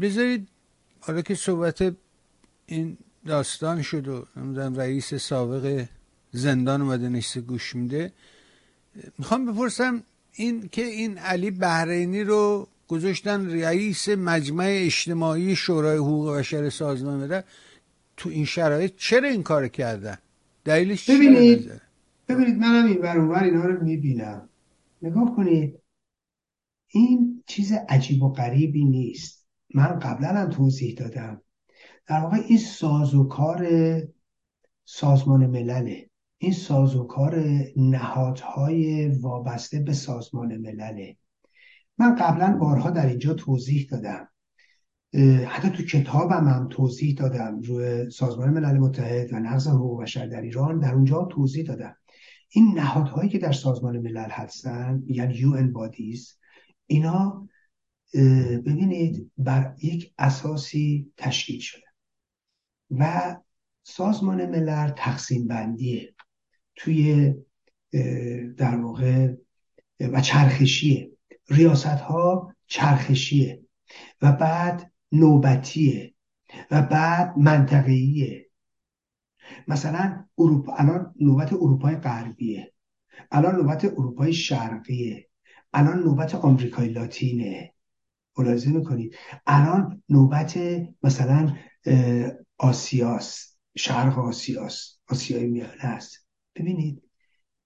بذارید حالا که صحبت این داستان شد و رئیس سابق زندان اومده نشسته گوش میده می‌خوام بپرسم این که این علی بحرینی رو گذاشتن رئیس مجمع اجتماعی شورای حقوق بشر سازمان ملل تو این شرایط چرا این کار کردن؟ دلیلش ببینید ببینید منم این ور اینا رو می‌بینم. نگاه کنید این چیز عجیب و غریبی نیست. من قبلا هم توضیح دادم. در واقع این سازوکار سازمان ملله. این سازوکار نهادهای وابسته به سازمان ملله. من قبلا بارها در اینجا توضیح دادم. حتی تو کتابم هم توضیح دادم. روی سازمان ملل متحد و نقض حقوق بشر در ایران در اونجا توضیح دادم. این نهادهایی که در سازمان ملل هستن یعنی ان بادیز اینا ببینید بر یک اساسی تشکیل شده و سازمان ملل تقسیم بندیه توی در واقع و چرخشیه. ریاست ها چرخشیه و بعد نوبتیه و بعد منطقیه مثلا اروپا الان نوبت اروپای غربیه الان نوبت اروپای شرقیه الان نوبت آمریکای لاتینه. ملاحظه می‌کنید الان نوبت مثلا آسیاس شرق آسیاس آسیای میانه است. ببینید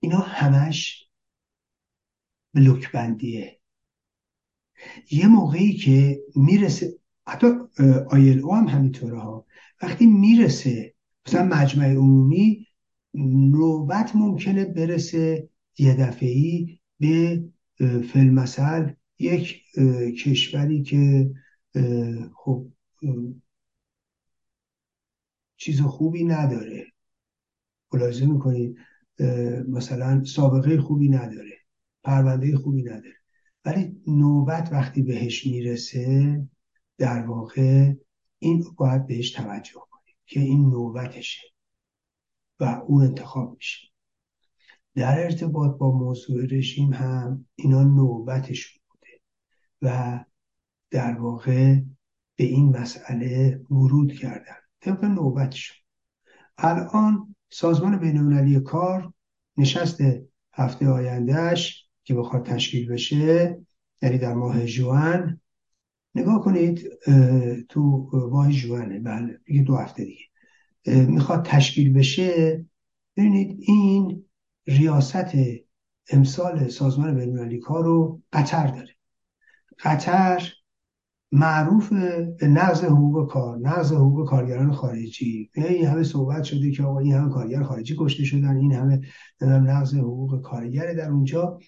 اینا همش بلوک بندیه یه موقعی که می‌رسه حتی آیل او هم همینطوره ها. وقتی می‌رسه مثلا مجمع عمومی نوبت ممکنه برسه یه دفعی به فلمثل یک کشوری که خب چیز خوبی نداره. ملاحظه می‌کنید مثلا سابقه خوبی نداره پرونده خوبی نداره. ولی نوبت وقتی بهش می‌رسه در واقع این باید بهش توجه کنید که این نوبتشه و اون انتخاب میشه. در ارتباط با موضوع رژیم هم اینا نوبتشون. و در واقع به این مسئله ورود کردن. طبق نوبتشون الان سازمان بینالمللی کار نشست هفته آیندهش که بخواد تشکیل بشه یعنی در ماه جوان. نگاه کنید تو ماه جوانه بله دیگه دو هفته دیگه. می‌خواد تشکیل بشه ببینید این ریاست امسال سازمان بینالمللی کار رو قطر داره. قطر معروف به نقض حقوق کار نقض حقوق کارگران خارجی. این همه صحبت شده که آقا این همه کارگر خارجی کشته شدن این همه نقض حقوق کارگر در اونجا.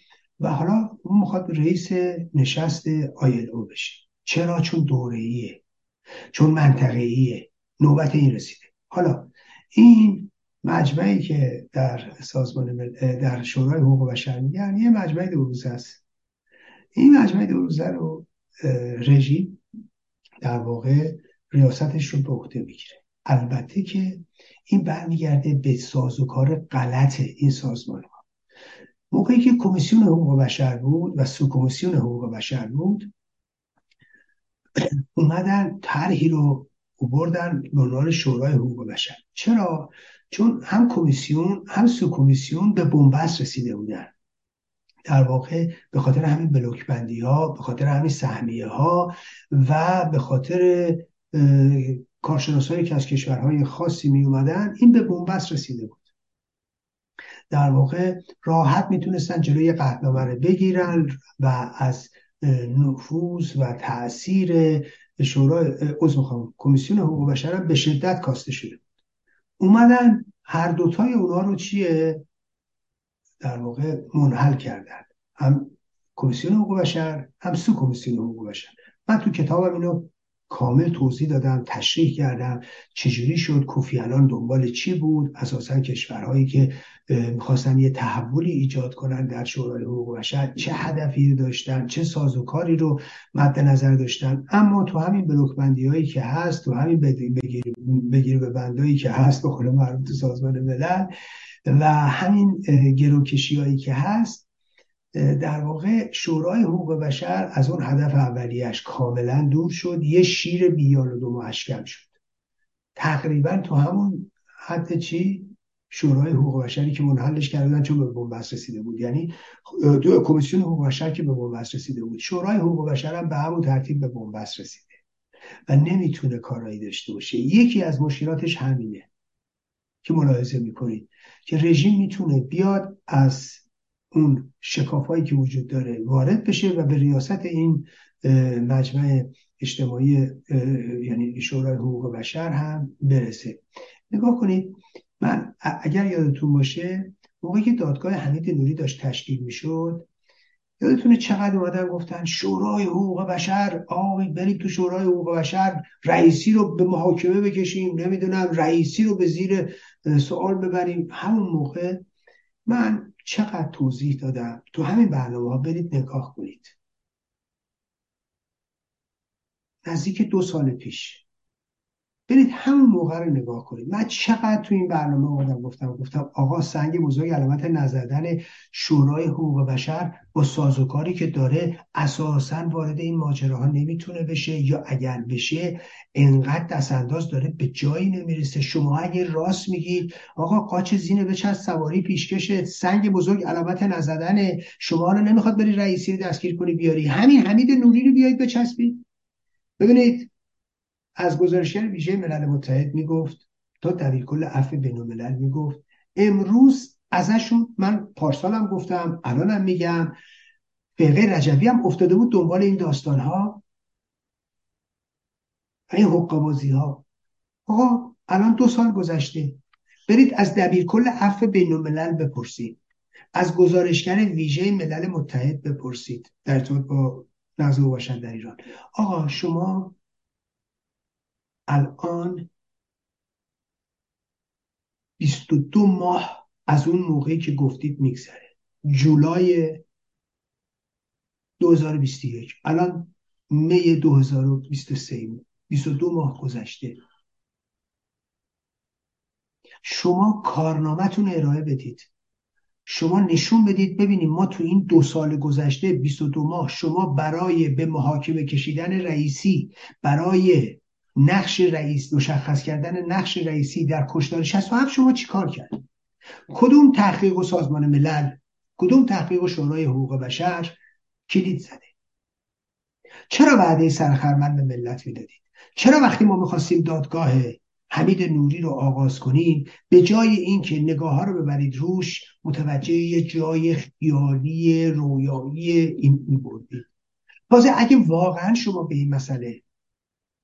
و حالا اون می‌خواد رئیس نشست آیل او بشه. چرا؟ چون دوره ایه چون منطقه ایه نوبت این رسیده. حالا این مجمعی که در سازمان در شورای حقوق بشر میگن یه مجمع دو است. این مجمع دو رو رژیم در واقع ریاستش رو به عهده می‌گیره. البته که این برمیگرده به سازوکار غلط این سازمان ها. موقعی که کمیسیون حقوق بشر بود و سو کمیسیون حقوق بشر بود اومدن طرحی رو بردن به عنوان شورای حقوق بشر. چرا؟ چون هم کمیسیون هم سو کمیسیون به بنبست رسیده بودن. در واقع به خاطر همین بلوک بندی ها به خاطر همین سهمیه ها و به خاطر کارشناسایی که از کشورهای خاصی می اومدن این به بنبست رسیده بود. در واقع راحت می‌تونستن جلوی رو بگیرن و از نفوذ و تاثیر شورای عضو می‌خوام کمیسیون حقوق بشر به شدت کاسته شده اومدن هر دوتای اونا رو چیه؟ در واقع منحل کردن. هم کمیسیون حقوق بشر هم سو کمیسیون حقوق بشر. من تو کتابم اینو کامل توضیح دادم تشریح کردم چجوری شد کوفی الان دنبال چی بود اساسا کشورهایی که می‌خواستن یه تحولی ایجاد کنن در شورای حقوق بشر چه هدفی داشتن چه سازوکاری رو مد نظر داشتن. اما تو همین بلوک بندی هایی که هست تو همین بگیر, به بندایی که هست به مربوط سازمان ملل و همین گروکشی هایی که هست در واقع شورای حقوق بشر از اون هدف اولیش کاملا دور شد. یه شیر بیال و دو شد. تقریبا تو همون حد چی؟ شورای حقوق بشری که منحلش کردن چون به بنبست رسیده بود. یعنی دو کمیسیون حقوق بشر که به بنبست رسیده بود. شورای حقوق بشر هم به همون ترتیب به بنبست رسیده و نمی‌تونه کارایی داشته باشه. یکی از مشکلاتش همینه که ملاحظه می‌کنید که رژیم می‌تونه بیاد از اون شکافایی که وجود داره وارد بشه و به ریاست این مجمع اجتماعی یعنی شورای حقوق بشر هم برسه. نگاه کنید من اگر یادتون باشه موقعی که دادگاه حمید نوری داشت تشکیل می‌شد یادتونه چقدر اومدن گفتن شورای حقوق بشر آقای برید تو شورای حقوق بشر رئیسی رو به محاکمه بکشیم نمی‌دونم رئیسی رو به زیر سوال ببریم. همون موقع من چقدر توضیح دادم؟ تو همین برنامه ها برید نگاه کنید. نزدیک دو سال پیش. برید همون موقع رو نگاه کنید. من چقدر تو این برنامه آمدم گفتم گفتم آقا سنگ بزرگ علامت نزدن شورای حقوق بشر با سازوکاری که داره اساسا وارد این ماجراها نمی‌تونه بشه یا اگر بشه انقدر دست انداز داره به جایی نمی‌رسه. شما اگه راست میگید آقا قاچ زینه بچه سواری پیشکشه سنگ بزرگ علامت نزدن شما رو نمی‌خواد بری رئیسی رو دستگیر کنی بیاری. همین حمید نوری رو بیایید بچسبید. ببینید از گزارشگر ویژه ملل متحد می‌گفت تا دبیر کل عفو بین الملل می‌گفت. امروز ازشون من پارسالم گفتم الانم میگم. فقه رجوی هم افتاده بود دنبال این داستان ها این حقابازی ها آقا الان دو سال گذشته. برید از دبیر کل عفو بین الملل بپرسید. از گزارشگر ویژه ملل متحد بپرسید. در ارتباط با نقض باشن در ایران آقا شما الان 22 ماه از اون موقعی که گفتید میگذره. جولای 2021 الان می 2023 22 ماه. گذشته. شما کارنامهتون ارائه بدید. شما نشون بدید ببینیم ما تو این دو سال گذشته 22 ماه شما برای به محاکمه کشیدن رئیسی برای نقش رئیس مشخص کردن نقش رئیسی در کشتار 67 شما چیکار کرد؟ کدوم تحقیق و سازمان ملل کدوم تحقیق و شورای حقوق بشر کلید زده؟ چرا وعده سرخرمن به ملت می‌دادید؟ چرا وقتی ما می‌خواستیم دادگاه حمید نوری رو آغاز کنیم به جای اینکه نگاه ها رو ببرید روش متوجه یه جای خیالی رویایی این میبردید؟ تازه اگه واقعا شما به این مسئله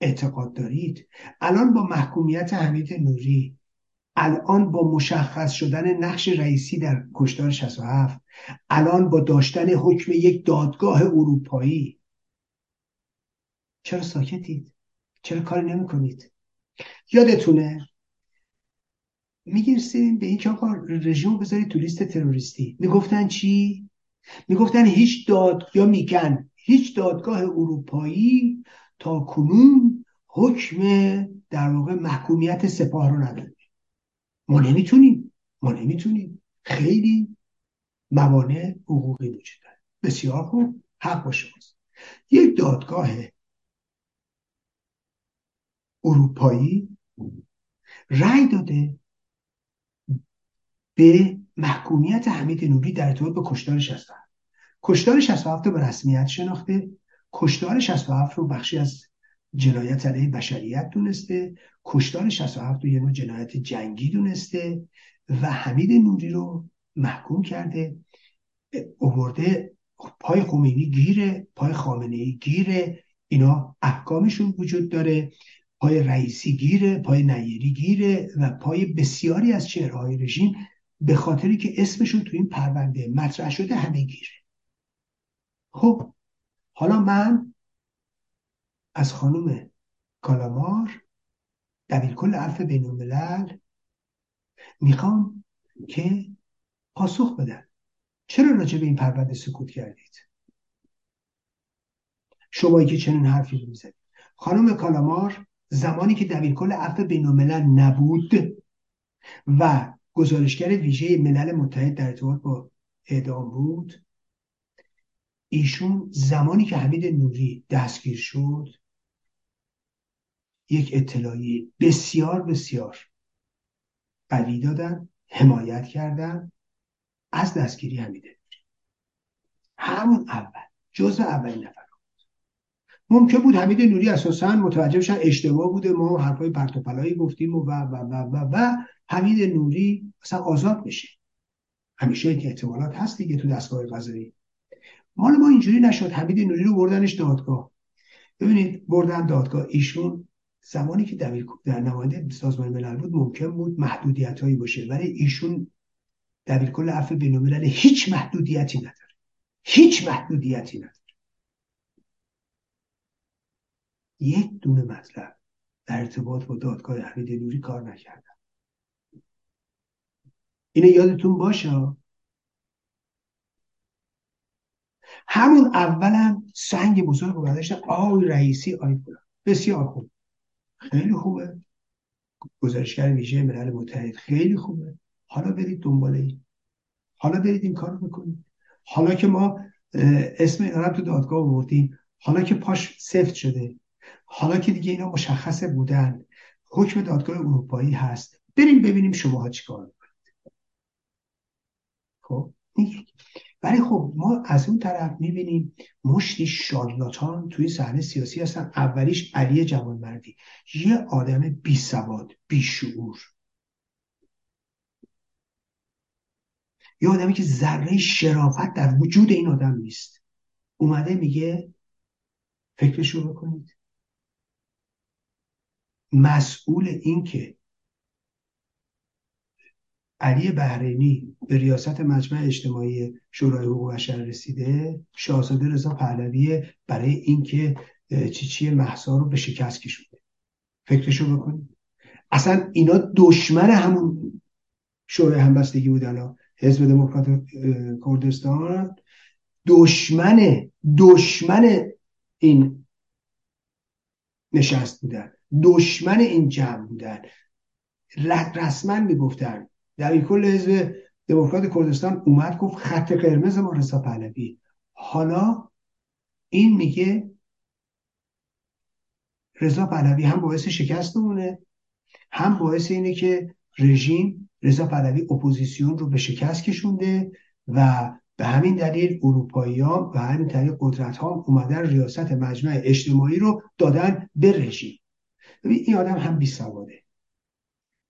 اعتقاد دارید. الان با محکومیت حمید نوری الان با مشخص شدن نقش رئیسی در کشتار 67 الان با داشتن حکم یک دادگاه اروپایی. چرا ساکتید؟ چرا کاری نمی کنید یادتونه؟ میگرسیم به اینکه آقا رژیم بذارید تو لیست تروریستی. می‌گفتن چی؟ می‌گفتن هیچ داد یا میگن هیچ دادگاه اروپایی تا کنون حکم در واقع محکومیت سپاه رو نداره. ما نمی‌تونیم. ما نمی‌تونیم. خیلی موانع حقوقی وجود داره. بسیار خوب. حق با شماست. یک دادگاه اروپایی رأی داده به محکومیت حمید نوری در ارتباط به کشتار 67 کشتار 67 رو به رسمیت شناخته. کشتار 67 رو بخشی از جنایت علیه بشریت دونسته کشتار 67 رو یه نوع جنایت جنگی دونسته و حمید نوری رو محکوم کرده. اوورده پای خمینی گیره پای خامنه ای گیره اینا احکامشون وجود داره. پای رئیسی گیره پای نیری گیره و پای بسیاری از چهرهای رژیم به خاطری که اسمشون تو این پرونده مطرح شده همه گیره. خب حالا من از خانم کالامار دبیر کل عرف بین الملل می‌خوام که پاسخ بدن. چرا راجع به این پرونده سکوت کردید؟ شمایی که چنین حرفی رو می‌زنید. خانم کالامار زمانی که دبیر کل عفو بین الملل نبود و گزارشگر ویژه ملل متحد در ارتباط با اعدام بود ایشون زمانی که حمید نوری دستگیر شد یک اطلاعی بسیار بسیار قوی دادن حمایت کردن از دستگیری حمیده همون اول جز اولین نفر ممکن بود حمید نوری اساسا متوجه بشن اشتباه بوده ما حرفای پرتوپلایی گفتیم و و و و و, و حمید نوری اصلا آزاد بشه همیشه یک احتمالات هست دیگه تو دستگاه قضایی. مال ما اینجوری نشد حمید نوری رو بردنش دادگاه. ببینید بردن دادگاه ایشون زمانی که در نماینده سازمان ملل بود ممکن بود محدودیت هایی باشه. ولی ایشون دبیر کل عفو بین هیچ محدودیتی نداره. هیچ محدودیتی نداره. یک دونه مطلب در ارتباط با دادگاه حمید نوری کار نکردم اینو یادتون باشه؟ همون اولم سنگ بزرگ رو برداشتن آقای رئیسی آی بسیار خوب. خیلی خوبه. گزارشگر ویژه ملل متحد خیلی خوبه. حالا برید دنبال این. حالا برید این کار بکنید. حالا که ما اسم اینا تو دادگاه آوردیم. حالا که پاش سفت شده. حالا که دیگه اینا مشخصه بودن. حکم دادگاه اروپایی هست. بریم ببینیم شما ها چیکار می‌کنید. خب؟ ولی خب ما از اون طرف می‌بینیم مشتی شارلاتان توی صحنه سیاسی هستن. اولیش علی جوانمردی. یه آدم بی سواد بی شعور. یه آدمی که ذره شرافت در وجود این آدم نیست. اومده میگه فکرشو بکنید. مسئول این که علی بحرینی به ریاست مجمع اجتماعی شورای حقوق بشر رسیده. شاهزاده رضا پهلوی برای اینکه چیچی محسا رو به شکست کشونده. فکرشو بکنید اصلا اینا دشمن همون شورای همبستگی بودن حزب دموکرات کردستان. دشمن دشمن این نشست بودن. دشمن این جمع بودن. رسما می‌گفتن در کل حزب دموکرات کردستان اومد گفت خط قرمز ما رضا پهلوی. حالا این میگه رضا پهلوی هم باعث شکستمونه هم باعث اینه که رژیم رضا پهلوی اپوزیسیون رو به شکست کشونده و به همین دلیل اروپایی ها و همین طریق قدرت ها اومدن ریاست مجمع اجتماعی رو دادن به رژیم. این آدم هم بی سواده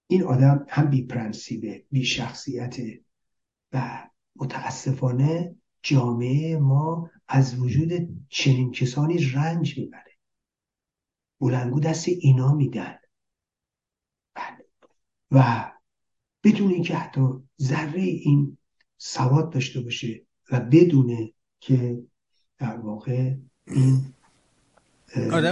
این آدم هم بی پرنسیبه بی شخصیته و متاسفانه جامعه ما از وجود چنین کسانی رنج می‌بره بلنگو دست اینا میدن بله. و بدون اینکه حتی ذره این سواد داشته باشه و بدونه که در واقع این